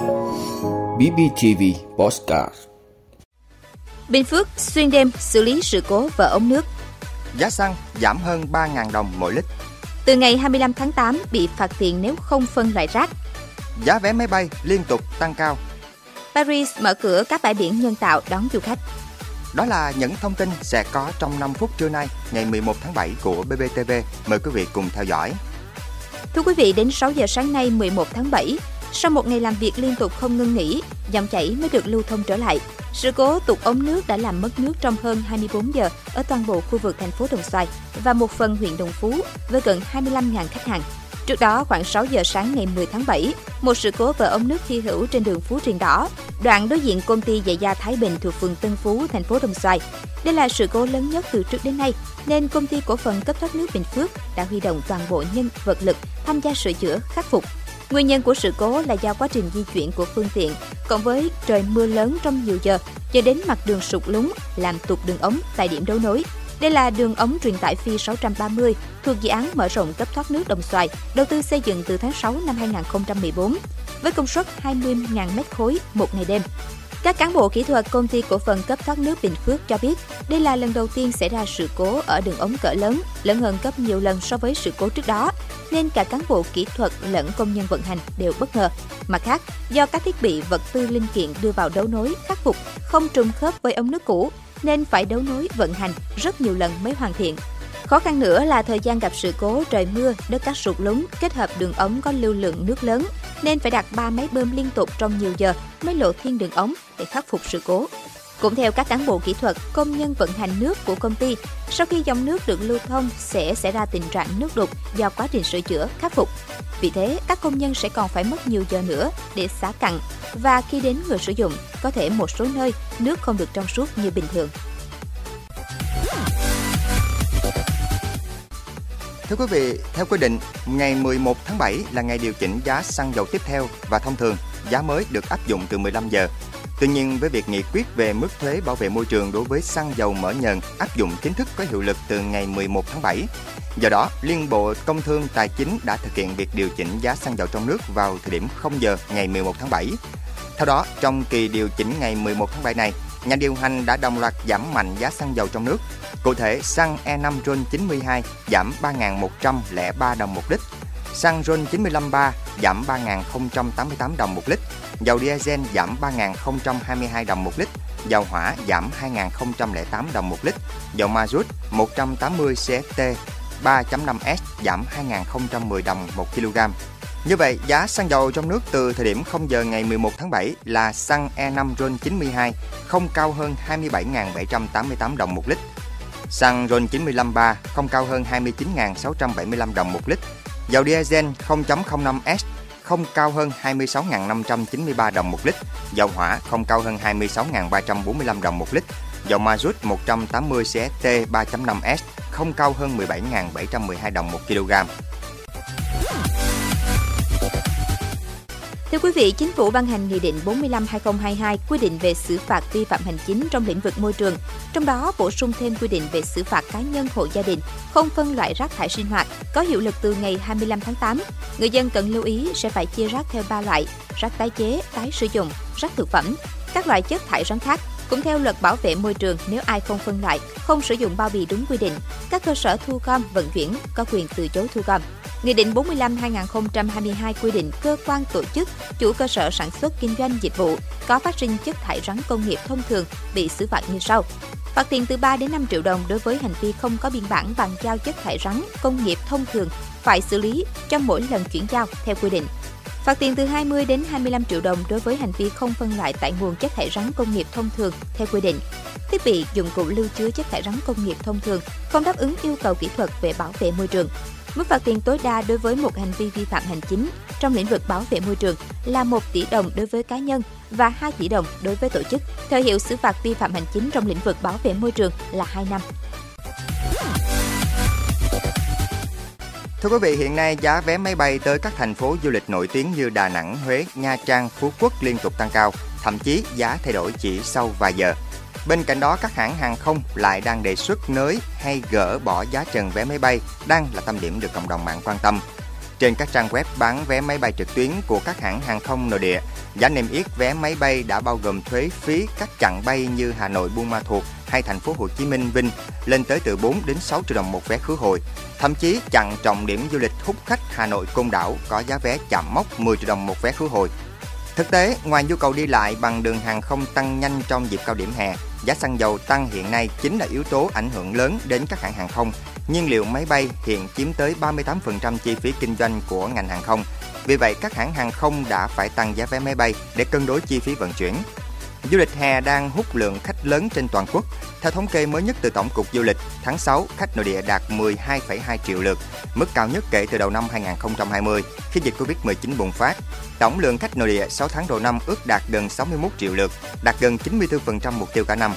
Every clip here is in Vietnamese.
BBTV Postcard Bình Phước xuyên đêm xử lý sự cố vỡ ống nước. Giá xăng giảm hơn 3.000 đồng mỗi lít. Từ ngày 25 tháng 8 bị phạt tiền nếu không phân loại rác. Giá vé máy bay liên tục tăng cao. Paris mở cửa các bãi biển nhân tạo đón du khách. Đó là những thông tin sẽ có trong 5 phút trưa nay, ngày 11 tháng 7 của BBTV. Mời quý vị cùng theo dõi. Thưa quý vị, đến 6 giờ sáng nay 11 tháng 7, sau một ngày làm việc liên tục không ngưng nghỉ, dòng chảy mới được lưu thông trở lại. Sự cố tụt ống nước đã làm mất nước trong hơn 24 giờ ở toàn bộ khu vực thành phố Đồng Xoài và một phần huyện Đồng Phú với gần 25.000 khách hàng. Trước đó, khoảng 6 giờ sáng ngày 10 tháng 7, một sự cố vỡ ống nước hy hữu trên đường Phú Triền Đỏ, đoạn đối diện công ty giày da Thái Bình thuộc phường Tân Phú, thành phố Đồng Xoài. Đây là sự cố lớn nhất từ trước đến nay, nên công ty cổ phần cấp thoát nước Bình Phước đã huy động toàn bộ nhân vật lực tham gia sửa chữa, khắc phục. Nguyên nhân của sự cố là do quá trình di chuyển của phương tiện, cộng với trời mưa lớn trong nhiều giờ, cho đến mặt đường sụt lún làm tụt đường ống tại điểm đấu nối. Đây là đường ống truyền tải phi 630 thuộc dự án mở rộng cấp thoát nước Đồng Xoài, đầu tư xây dựng từ tháng 6 năm 2014 với công suất 20.000 m khối một ngày đêm. Các cán bộ kỹ thuật công ty cổ phần cấp thoát nước Bình Phước cho biết, đây là lần đầu tiên xảy ra sự cố ở đường ống cỡ lớn, lớn hơn gấp nhiều lần so với sự cố trước đó, nên cả cán bộ kỹ thuật lẫn công nhân vận hành đều bất ngờ. Mặt khác, do các thiết bị vật tư linh kiện đưa vào đấu nối khắc phục không trùng khớp với ống nước cũ, nên phải đấu nối vận hành rất nhiều lần mới hoàn thiện. Khó khăn nữa là thời gian gặp sự cố trời mưa, đất cát sụt lún kết hợp đường ống có lưu lượng nước lớn nên phải đặt 3 máy bơm liên tục trong nhiều giờ mới lộ thiên đường ống để khắc phục sự cố. Cũng theo các cán bộ kỹ thuật, công nhân vận hành nước của công ty, sau khi dòng nước được lưu thông sẽ xảy ra tình trạng nước đục do quá trình sửa chữa, khắc phục. Vì thế, các công nhân sẽ còn phải mất nhiều giờ nữa để xả cặn và khi đến người sử dụng, có thể một số nơi nước không được trong suốt như bình thường. Thưa quý vị, theo quy định, ngày 11 tháng 7 là ngày điều chỉnh giá xăng dầu tiếp theo và thông thường giá mới được áp dụng từ 15 giờ. Tuy nhiên, với việc nghị quyết về mức thuế bảo vệ môi trường đối với xăng dầu mỡ nhờn áp dụng chính thức có hiệu lực từ ngày 11 tháng 7, do đó Liên Bộ Công Thương Tài chính đã thực hiện việc điều chỉnh giá xăng dầu trong nước vào thời điểm 0 giờ ngày 11 tháng 7. Theo đó, trong kỳ điều chỉnh ngày 11 tháng 7 này, nhà điều hành đã đồng loạt giảm mạnh giá xăng dầu trong nước. Cụ thể, xăng E5 RON 92 giảm 3.103 đồng một lít, xăng RON 953 giảm 3.088 đồng một lít, dầu diesel giảm 3.022 đồng một lít, dầu hỏa giảm 2.008 đồng một lít, dầu mazut 180 CFT 3.5S giảm 2.010 đồng một kg. Như vậy, giá xăng dầu trong nước từ thời điểm 0 giờ ngày 11 tháng 7 là xăng E5 RON 92 không cao hơn 27.788 đồng một lít. Xăng RON 95 3 không cao hơn 29.675 đồng một lít. Dầu diesel 0.05S không cao hơn 26.593 đồng một lít. Dầu hỏa không cao hơn 26.345 đồng một lít. Dầu ma rút 180 CST 3.5S không cao hơn 17.712 đồng một kg. Thưa quý vị, Chính phủ ban hành Nghị định 45-2022 quy định về xử phạt vi phạm hành chính trong lĩnh vực môi trường, trong đó bổ sung thêm quy định về xử phạt cá nhân hộ gia đình không phân loại rác thải sinh hoạt có hiệu lực từ ngày 25 tháng 8. Người dân cần lưu ý sẽ phải chia rác theo 3 loại: rác tái chế, tái sử dụng, rác thực phẩm, các loại chất thải rắn khác. Cũng theo luật bảo vệ môi trường, nếu ai không phân loại, không sử dụng bao bì đúng quy định, các cơ sở thu gom vận chuyển có quyền từ chối thu gom. Nghị định 45-2022 quy định cơ quan tổ chức, chủ cơ sở sản xuất kinh doanh dịch vụ có phát sinh chất thải rắn công nghiệp thông thường bị xử phạt như sau. Phạt tiền từ 3 đến 5 triệu đồng đối với hành vi không có biên bản bàn giao chất thải rắn công nghiệp thông thường phải xử lý trong mỗi lần chuyển giao theo quy định. Phạt tiền từ 20 đến 25 triệu đồng đối với hành vi không phân loại tại nguồn chất thải rắn công nghiệp thông thường theo quy định. Thiết bị dụng cụ lưu chứa chất thải rắn công nghiệp thông thường không đáp ứng yêu cầu kỹ thuật về bảo vệ môi trường. Mức phạt tiền tối đa đối với một hành vi vi phạm hành chính trong lĩnh vực bảo vệ môi trường là 1 tỷ đồng đối với cá nhân và 2 tỷ đồng đối với tổ chức. Thời hiệu xử phạt vi phạm hành chính trong lĩnh vực bảo vệ môi trường là 2 năm. Thưa quý vị, hiện nay giá vé máy bay tới các thành phố du lịch nổi tiếng như Đà Nẵng, Huế, Nha Trang, Phú Quốc liên tục tăng cao, thậm chí giá thay đổi chỉ sau vài giờ. Bên cạnh đó, các hãng hàng không lại đang đề xuất nới hay gỡ bỏ giá trần vé máy bay đang là tâm điểm được cộng đồng mạng quan tâm. trên các trang web bán vé máy bay trực tuyến của các hãng hàng không nội địa. Giá niêm yết vé máy bay đã bao gồm thuế phí các chặng bay như Hà Nội Buôn Ma Thuột hay thành phố Hồ Chí Minh Vinh lên tới từ 4 đến 6 triệu đồng một vé khứ hồi. Thậm chí chặng trọng điểm du lịch hút khách Hà Nội Côn Đảo có giá vé chạm mốc 10 triệu đồng một vé khứ hồi. Thực tế, ngoài nhu cầu đi lại bằng đường hàng không tăng nhanh trong dịp cao điểm hè, giá xăng dầu tăng hiện nay chính là yếu tố ảnh hưởng lớn đến các hãng hàng không. Nhiên liệu máy bay hiện chiếm tới 38% chi phí kinh doanh của ngành hàng không. Vì vậy, các hãng hàng không đã phải tăng giá vé máy bay để cân đối chi phí vận chuyển. Du lịch hè đang hút lượng khách lớn trên toàn quốc. Theo thống kê mới nhất từ Tổng cục Du lịch, tháng 6, khách nội địa đạt 12,2 triệu lượt, mức cao nhất kể từ đầu năm 2020 khi dịch Covid-19 bùng phát. Tổng lượng khách nội địa 6 tháng đầu năm ước đạt gần 61 triệu lượt, đạt gần 94% mục tiêu cả năm.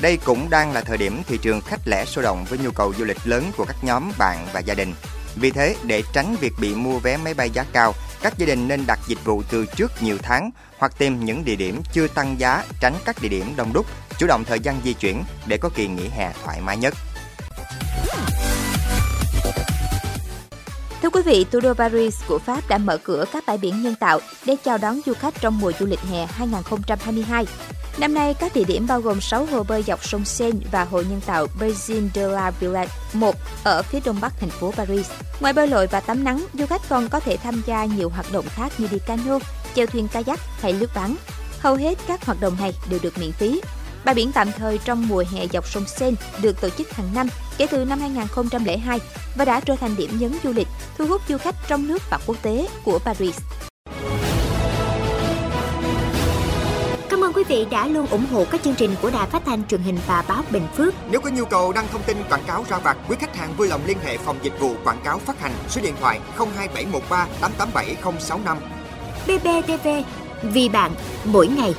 Đây cũng đang là thời điểm thị trường khách lẻ sôi động với nhu cầu du lịch lớn của các nhóm bạn và gia đình. Vì thế, để tránh việc bị mua vé máy bay giá cao, các gia đình nên đặt dịch vụ từ trước nhiều tháng hoặc tìm những địa điểm chưa tăng giá, tránh các địa điểm đông đúc, chủ động thời gian di chuyển để có kỳ nghỉ hè thoải mái nhất. Thưa quý vị, thủ đô Paris của Pháp đã mở cửa các bãi biển nhân tạo để chào đón du khách trong mùa du lịch hè 2022. Năm nay, các địa điểm bao gồm 6 hồ bơi dọc sông Seine và hồ nhân tạo Basin de la Villette 1 ở phía đông bắc thành phố Paris. Ngoài bơi lội và tắm nắng, du khách còn có thể tham gia nhiều hoạt động khác như đi cano, chèo thuyền kayak hay lướt ván. Hầu hết các hoạt động này đều được miễn phí. Bãi biển tạm thời trong mùa hè dọc sông Seine được tổ chức hàng năm kể từ năm 2002 và đã trở thành điểm nhấn du lịch, thu hút du khách trong nước và quốc tế của Paris. Cảm ơn quý vị đã luôn ủng hộ các chương trình của Đài Phát thanh truyền hình và báo Bình Phước. Nếu có nhu cầu đăng thông tin quảng cáo ra vặt, quý khách hàng vui lòng liên hệ phòng dịch vụ quảng cáo phát hành số điện thoại 02713 887065. BBTV, vì bạn, mỗi ngày.